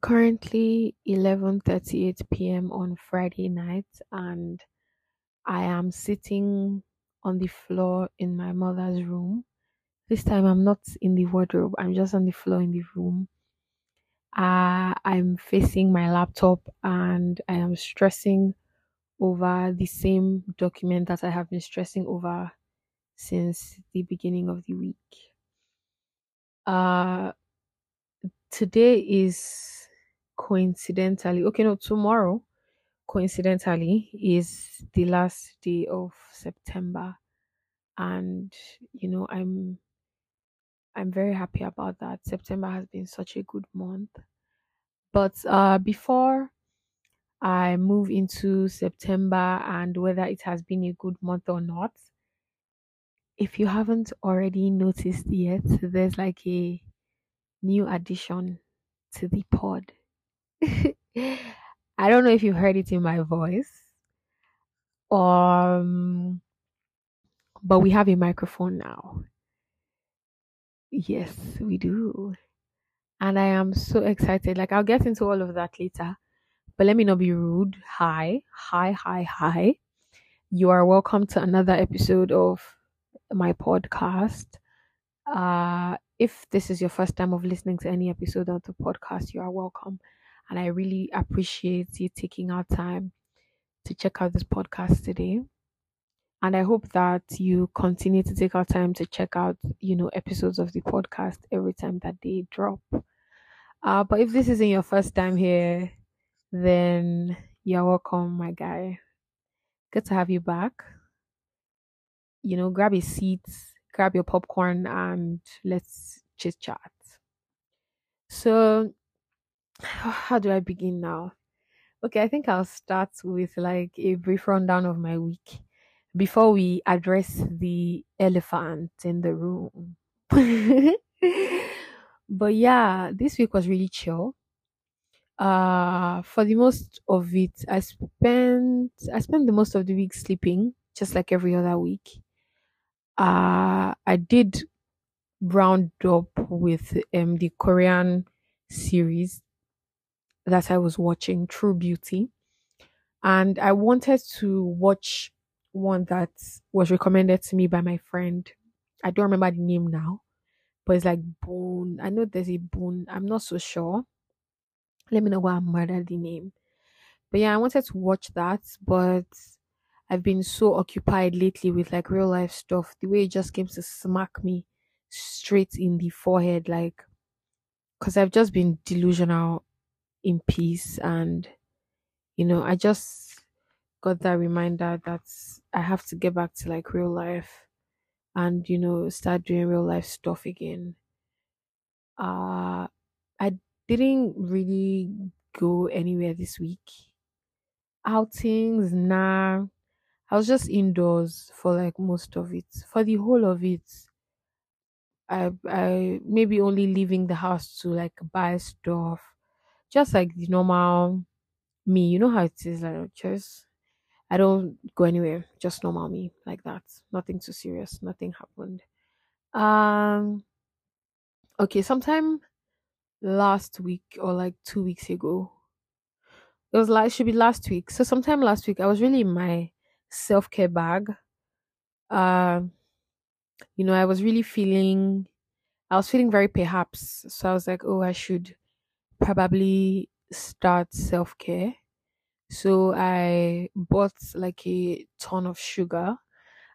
Currently 11:38 p.m. on Friday night and I am sitting on the floor in my mother's room. This time I'm not in the wardrobe, I'm just on the floor in the room. Uh, I'm facing my laptop and I am stressing over the same document that I have been stressing over since the beginning of the week. Uh, today is coincidentally, okay, no, tomorrow, coincidentally, is the last day of September. And, you know, I'm I'm very happy about that. September has been such a good month. But uh, before I move into September and whether it has been a good month or not, if you haven't already noticed yet, there's like a new addition to the pod. I don't know if you heard it in my voice. Um but we have a microphone now. Yes, we do. And I am so excited. Like I'll get into all of that later. But let me not be rude. Hi, hi, hi, hi. You are welcome to another episode of my podcast. Uh if this is your first time of listening to any episode of the podcast, you are welcome. And I really appreciate you taking our time to check out this podcast today. And I hope that you continue to take our time to check out, you know, episodes of the podcast every time that they drop. Uh, but if this isn't your first time here, then you're welcome, my guy. Good to have you back. You know, grab a seat, grab your popcorn, and let's chit chat. So, how do I begin now? Okay, I think I'll start with like a brief rundown of my week before we address the elephant in the room. but yeah, this week was really chill. Uh for the most of it, I spent I spent the most of the week sleeping, just like every other week. Uh I did round up with um the Korean series that I was watching, True Beauty. And I wanted to watch one that was recommended to me by my friend. I don't remember the name now, but it's like Bone. I know there's a Bone. I'm not so sure. Let me know what I murdered the name. But yeah, I wanted to watch that, but I've been so occupied lately with like real life stuff. The way it just came to smack me straight in the forehead, like, because I've just been delusional in peace and you know i just got that reminder that i have to get back to like real life and you know start doing real life stuff again. Uh i didn't really go anywhere this week. Outings nah i was just indoors for like most of it for the whole of it i i maybe only leaving the house to like buy stuff just like the normal me. You know how it is, like just I don't go anywhere, just normal me, like that. Nothing too serious, nothing happened. Um okay, sometime last week or like two weeks ago. It was like should be last week. So sometime last week I was really in my self care bag. Um you know, I was really feeling I was feeling very perhaps. So I was like, oh I should probably start self care. So I bought like a ton of sugar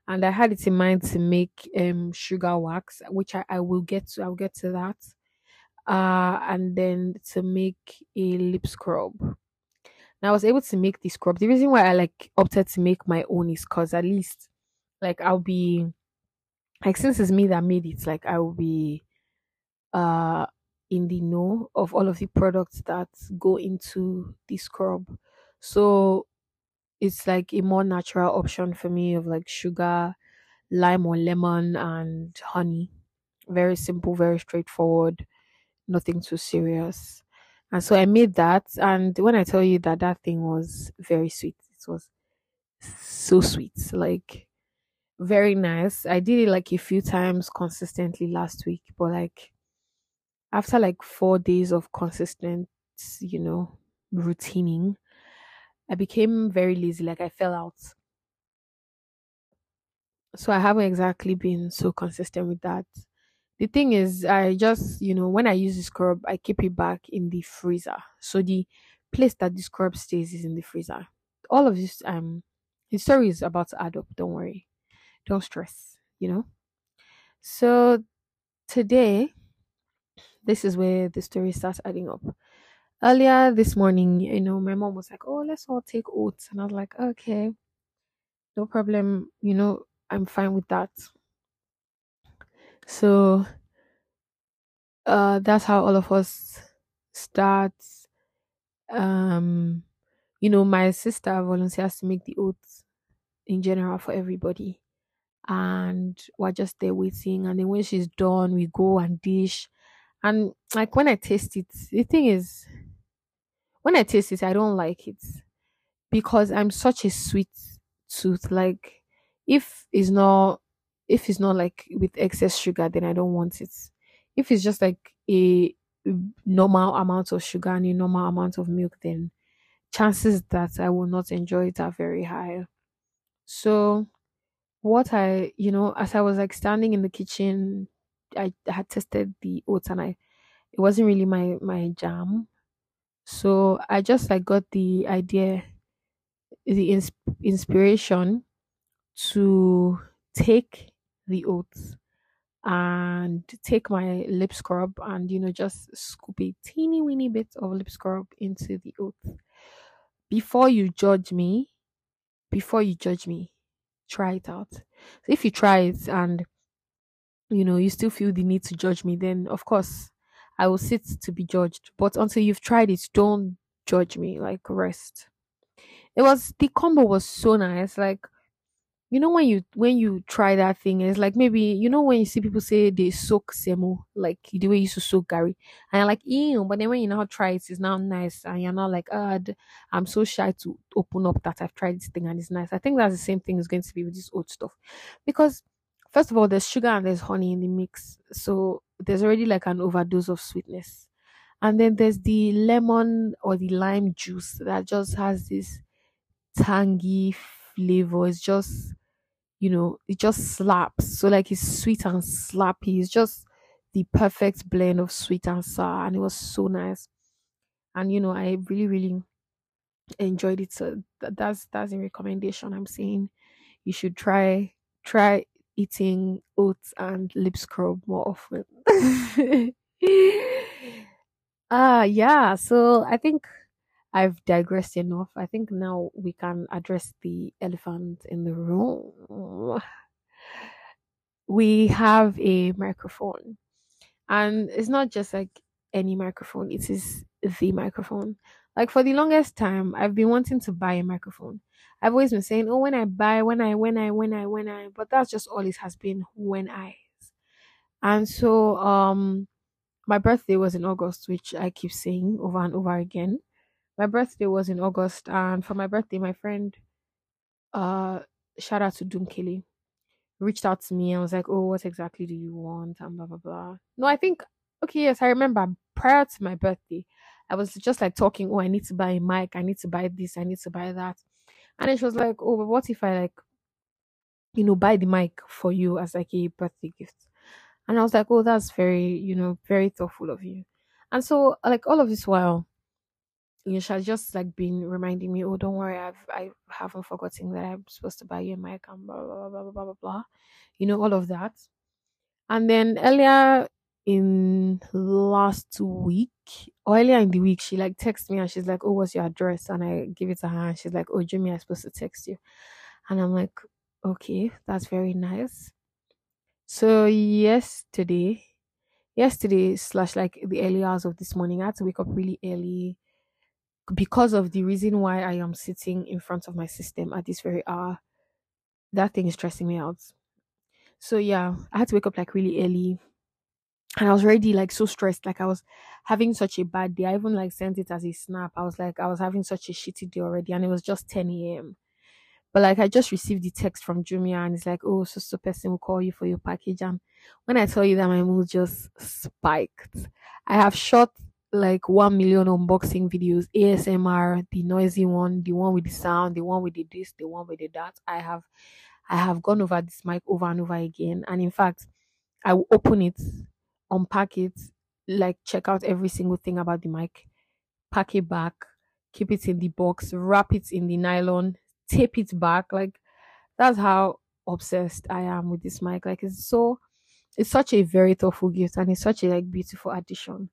and I had it in mind to make um sugar wax, which I, I will get to. I'll get to that. Uh and then to make a lip scrub. Now I was able to make the scrub. The reason why I like opted to make my own is because at least like I'll be like since it's me that made it, like I will be uh in the know of all of the products that go into the scrub. So it's like a more natural option for me of like sugar, lime or lemon, and honey. Very simple, very straightforward, nothing too serious. And so I made that. And when I tell you that that thing was very sweet, it was so sweet. Like, very nice. I did it like a few times consistently last week, but like after like four days of consistent, you know, routining, I became very lazy. Like I fell out. So I haven't exactly been so consistent with that. The thing is, I just, you know, when I use the scrub, I keep it back in the freezer. So the place that the scrub stays is in the freezer. All of this, um, the story is about to add up. Don't worry. Don't stress, you know? So today, this is where the story starts adding up. Earlier this morning, you know, my mom was like, Oh, let's all take oats. And I was like, Okay, no problem. You know, I'm fine with that. So uh that's how all of us start. Um, you know, my sister volunteers to make the oats in general for everybody. And we're just there waiting. And then when she's done, we go and dish. And like when I taste it, the thing is, when I taste it, I don't like it because I'm such a sweet tooth. Like if it's not if it's not like with excess sugar, then I don't want it. If it's just like a normal amount of sugar and a normal amount of milk, then chances that I will not enjoy it are very high. So what I you know, as I was like standing in the kitchen, I had tested the oats and I it wasn't really my my jam. So I just like got the idea, the ins- inspiration to take the oats and take my lip scrub and you know just scoop a teeny weeny bit of lip scrub into the oats. Before you judge me, before you judge me, try it out. So if you try it and you know you still feel the need to judge me, then of course I will sit to be judged. But until you've tried it, don't judge me. Like rest. It was the combo was so nice. Like you know when you when you try that thing, it's like maybe you know when you see people say they soak semo, like the way you used to soak garri, and you're like, ew, but then when you now try it, it's now nice, and you're not like, ah, d- I'm so shy to open up that I've tried this thing and it's nice. I think that's the same thing is going to be with this oat stuff, because first of all, there's sugar and there's honey in the mix, so there's already like an overdose of sweetness, and then there's the lemon or the lime juice that just has this tangy flavor. It's just you know, it just slaps. So like it's sweet and slappy. It's just the perfect blend of sweet and sour, and it was so nice. And you know, I really, really enjoyed it. So that's that's a recommendation. I'm saying you should try try eating oats and lip scrub more often. Ah, yeah. So I think I've digressed enough. I think now we can address the elephant in the room. We have a microphone, and it's not just like any microphone, it is the microphone. Like for the longest time, I've been wanting to buy a microphone. I've always been saying, Oh, when I buy, when I, when I, when I, when I, but that's just all it has been when I. And so, um, my birthday was in August, which I keep saying over and over again. My birthday was in August, and for my birthday, my friend, uh, shout out to Dunkele, reached out to me and was like, "Oh, what exactly do you want?" and blah blah blah. No, I think okay, yes, I remember. Prior to my birthday, I was just like talking. Oh, I need to buy a mic. I need to buy this. I need to buy that. And then she was like, "Oh, but what if I like, you know, buy the mic for you as like a birthday gift?" And I was like, "Oh, that's very, you know, very thoughtful of you." And so, like all of this while you know, she has just like been reminding me, oh, don't worry, I've I haven't forgotten that I'm supposed to buy you a mic and blah blah blah blah blah blah blah. You know, all of that. And then earlier in last week, or earlier in the week, she like texted me and she's like, Oh, what's your address? And I give it to her and she's like, Oh, Jimmy, I'm supposed to text you. And I'm like, Okay, that's very nice. So yesterday, yesterday slash like the early hours of this morning, I had to wake up really early because of the reason why I am sitting in front of my system at this very hour, that thing is stressing me out. So yeah, I had to wake up like really early and I was already like so stressed. Like I was having such a bad day. I even like sent it as a snap. I was like, I was having such a shitty day already and it was just 10 a.m. But like I just received the text from Jumia and it's like, oh, so so person will call you for your package. And when I tell you that my mood just spiked, I have shot like 1 million unboxing videos, ASMR, the noisy one, the one with the sound, the one with the this, the one with the that. I have I have gone over this mic over and over again. And in fact, I will open it, unpack it, like check out every single thing about the mic, pack it back, keep it in the box, wrap it in the nylon, tape it back. Like that's how obsessed I am with this mic. Like it's so it's such a very thoughtful gift and it's such a like beautiful addition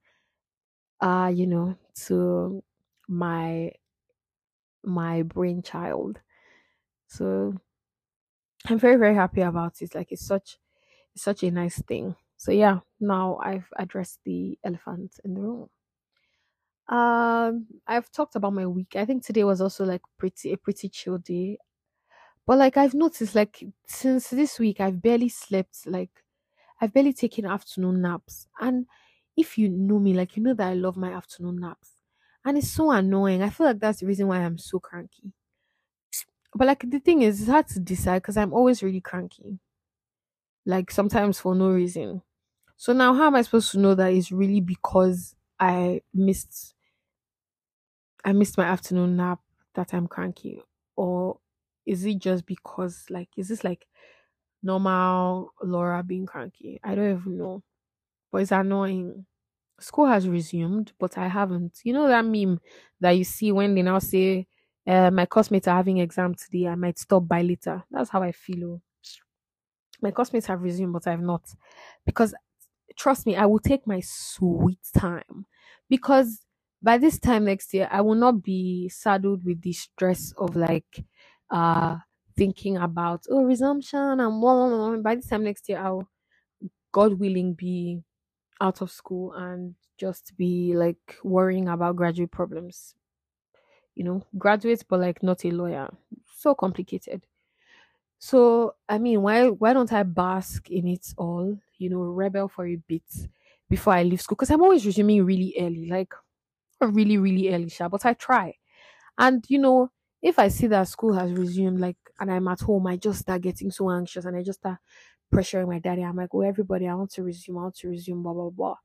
uh you know to my my brainchild. So i'm very very happy about it. Like it's such it's such a nice thing. So yeah now i've addressed the elephant in the room. Um i've talked about my week. I think today was also like pretty a pretty chill day. But like i've noticed like since this week i've barely slept like I've barely taken afternoon naps. And if you know me, like you know that I love my afternoon naps. And it's so annoying. I feel like that's the reason why I'm so cranky. But like the thing is, it's hard to decide because I'm always really cranky. Like sometimes for no reason. So now how am I supposed to know that it's really because I missed I missed my afternoon nap that I'm cranky? Or is it just because like is this like normal Laura being cranky. I don't even know. But it's annoying. School has resumed, but I haven't. You know that meme that you see when they now say, uh, my classmates are having exam today, I might stop by later. That's how I feel. Oh. My classmates have resumed, but I've not. Because trust me, I will take my sweet time. Because by this time next year, I will not be saddled with the stress of like uh thinking about oh resumption and blah, blah, blah. by this time next year I'll God willing be out of school and just be like worrying about graduate problems. You know, graduate but like not a lawyer. So complicated. So I mean why why don't I bask in it all, you know, rebel for a bit before I leave school? Because I'm always resuming really early, like really, really early, sha, but I try. And you know, if I see that school has resumed, like, and I'm at home, I just start getting so anxious and I just start pressuring my daddy. I'm like, oh, everybody, I want to resume, I want to resume, blah, blah, blah.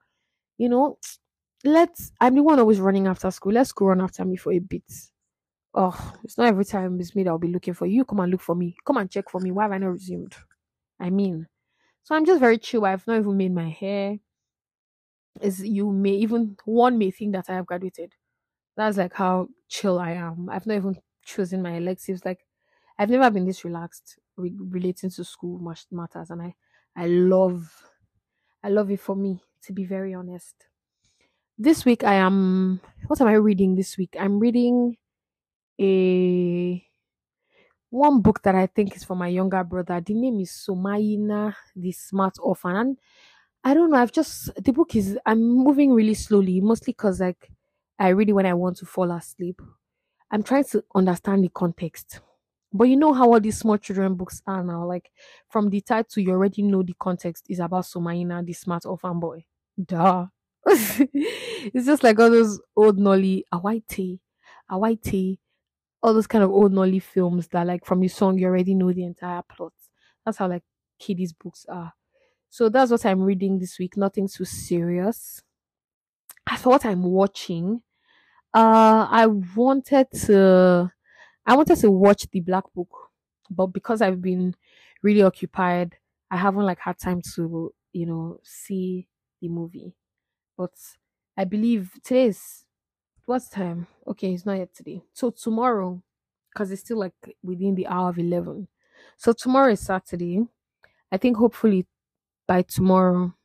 You know, let's, I'm the one always running after school. Let's go run after me for a bit. Oh, it's not every time it's me that I'll be looking for you. Come and look for me. Come and check for me. Why have I not resumed? I mean, so I'm just very chill. I've not even made my hair. Is you may even one may think that I have graduated. That's like how chill I am. I've not even chosen my electives. Like I've never been this relaxed re- relating to school matters, and I I love I love it for me to be very honest. This week I am what am I reading this week? I'm reading a one book that I think is for my younger brother. The name is Somayina, the Smart Orphan. And I don't know, I've just the book is I'm moving really slowly, mostly because like I read it when I want to fall asleep I'm trying to understand the context. But you know how all these small children books are now. Like from the title, you already know the context is about Somaina, the smart orphan boy. Duh. it's just like all those old Nolly, Awaite, Awaite, all those kind of old Nolly films that like from the song you already know the entire plot. That's how like kiddies books are. So that's what I'm reading this week. Nothing too serious. As for what I'm watching, uh, I wanted to, I wanted to watch the Black Book, but because I've been really occupied, I haven't like had time to, you know, see the movie. But I believe today's what's time? Okay, it's not yet today. So tomorrow, because it's still like within the hour of eleven. So tomorrow is Saturday. I think hopefully by tomorrow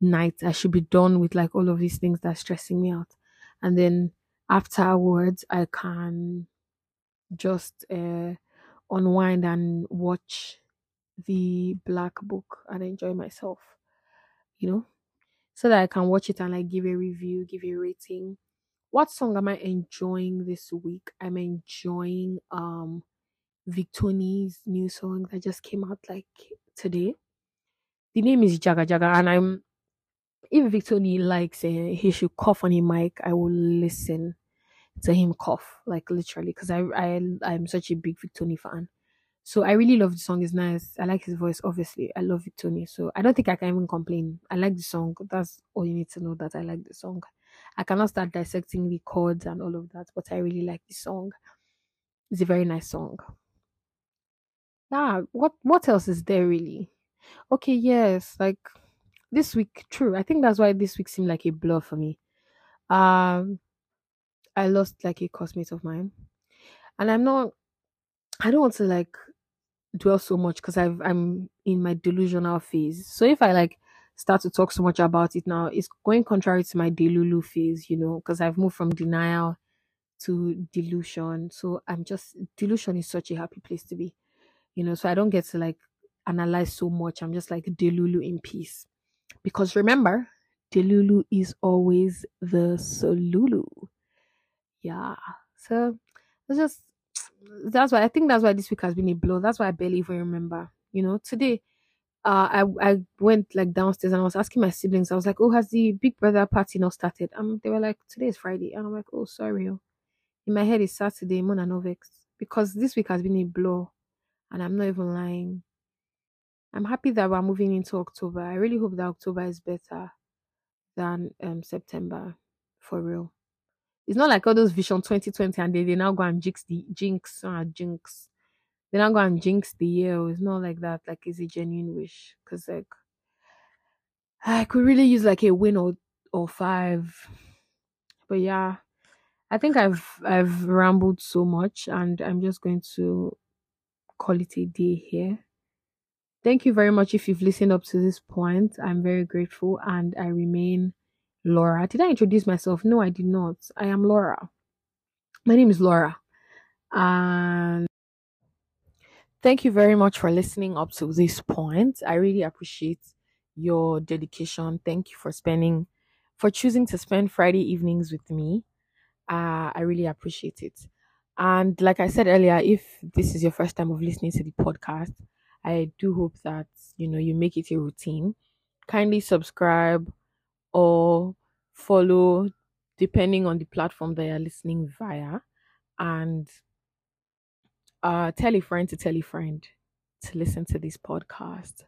night I should be done with like all of these things that's stressing me out. And then afterwards I can just uh, unwind and watch the black book and enjoy myself, you know, so that I can watch it and like give a review, give a rating. What song am I enjoying this week? I'm enjoying um Victony's new song that just came out like today. The name is Jaga Jaga, and I'm if Victony likes uh, he should cough on a mic, I will listen to him cough, like literally, because I I I'm such a big Victony fan. So I really love the song. It's nice. I like his voice. Obviously, I love Victony. So I don't think I can even complain. I like the song. That's all you need to know. That I like the song. I cannot start dissecting the chords and all of that, but I really like the song. It's a very nice song. Yeah. What What else is there really? Okay. Yes. Like this week. True. I think that's why this week seemed like a blur for me. Um, I lost like a classmate of mine, and I'm not. I don't want to like dwell so much because I've I'm in my delusional phase. So if I like start to talk so much about it now, it's going contrary to my delulu phase, you know, because I've moved from denial to delusion. So I'm just delusion is such a happy place to be, you know. So I don't get to like analyze so much. I'm just like delulu in peace, because remember, delulu is always the solulu. Yeah. So it's just that's why I think that's why this week has been a blow. That's why I barely even remember. You know, today uh I I went like downstairs and I was asking my siblings, I was like, Oh, has the big brother party not started? Um they were like, Today is Friday. And I'm like, Oh sorry. Oh. In my head it's Saturday, Mona Novex. Because this week has been a blow. And I'm not even lying. I'm happy that we're moving into October. I really hope that October is better than um September for real. It's not like all those Vision 2020 and they, they now go and jinx the jinx uh, jinx. They now go and jinx the year. It's not like that. Like it's a genuine wish. Cause like I could really use like a win or or five. But yeah. I think I've I've rambled so much and I'm just going to call it a day here. Thank you very much if you've listened up to this point. I'm very grateful and I remain Laura. Did I introduce myself? No, I did not. I am Laura. My name is Laura. And thank you very much for listening up to this point. I really appreciate your dedication. Thank you for spending, for choosing to spend Friday evenings with me. Uh, I really appreciate it. And like I said earlier, if this is your first time of listening to the podcast, I do hope that you know you make it a routine. Kindly subscribe or follow depending on the platform that you're listening via and uh tell a friend to tell a friend to listen to this podcast.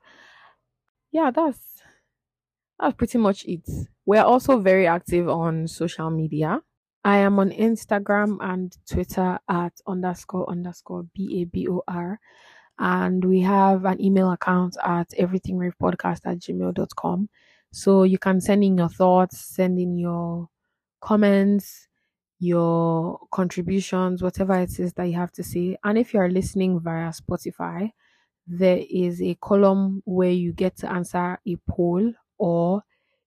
Yeah that's that's pretty much it. We're also very active on social media. I am on instagram and twitter at underscore underscore b-a-b-o-r and we have an email account at everythingravepodcast at gmail.com so you can send in your thoughts, send in your comments, your contributions, whatever it is that you have to say. And if you are listening via Spotify, there is a column where you get to answer a poll or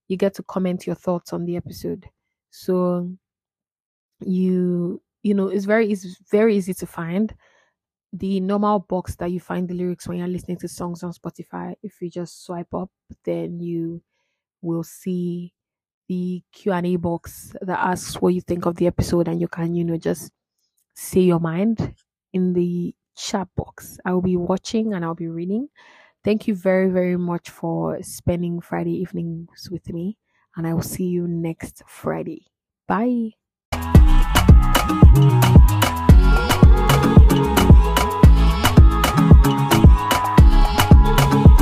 you get to comment your thoughts on the episode. So you you know it's very it's very easy to find the normal box that you find the lyrics when you're listening to songs on Spotify. If you just swipe up, then you will see the Q&A box that asks what you think of the episode and you can, you know, just say your mind in the chat box. I will be watching and I'll be reading. Thank you very, very much for spending Friday evenings with me. And I will see you next Friday. Bye.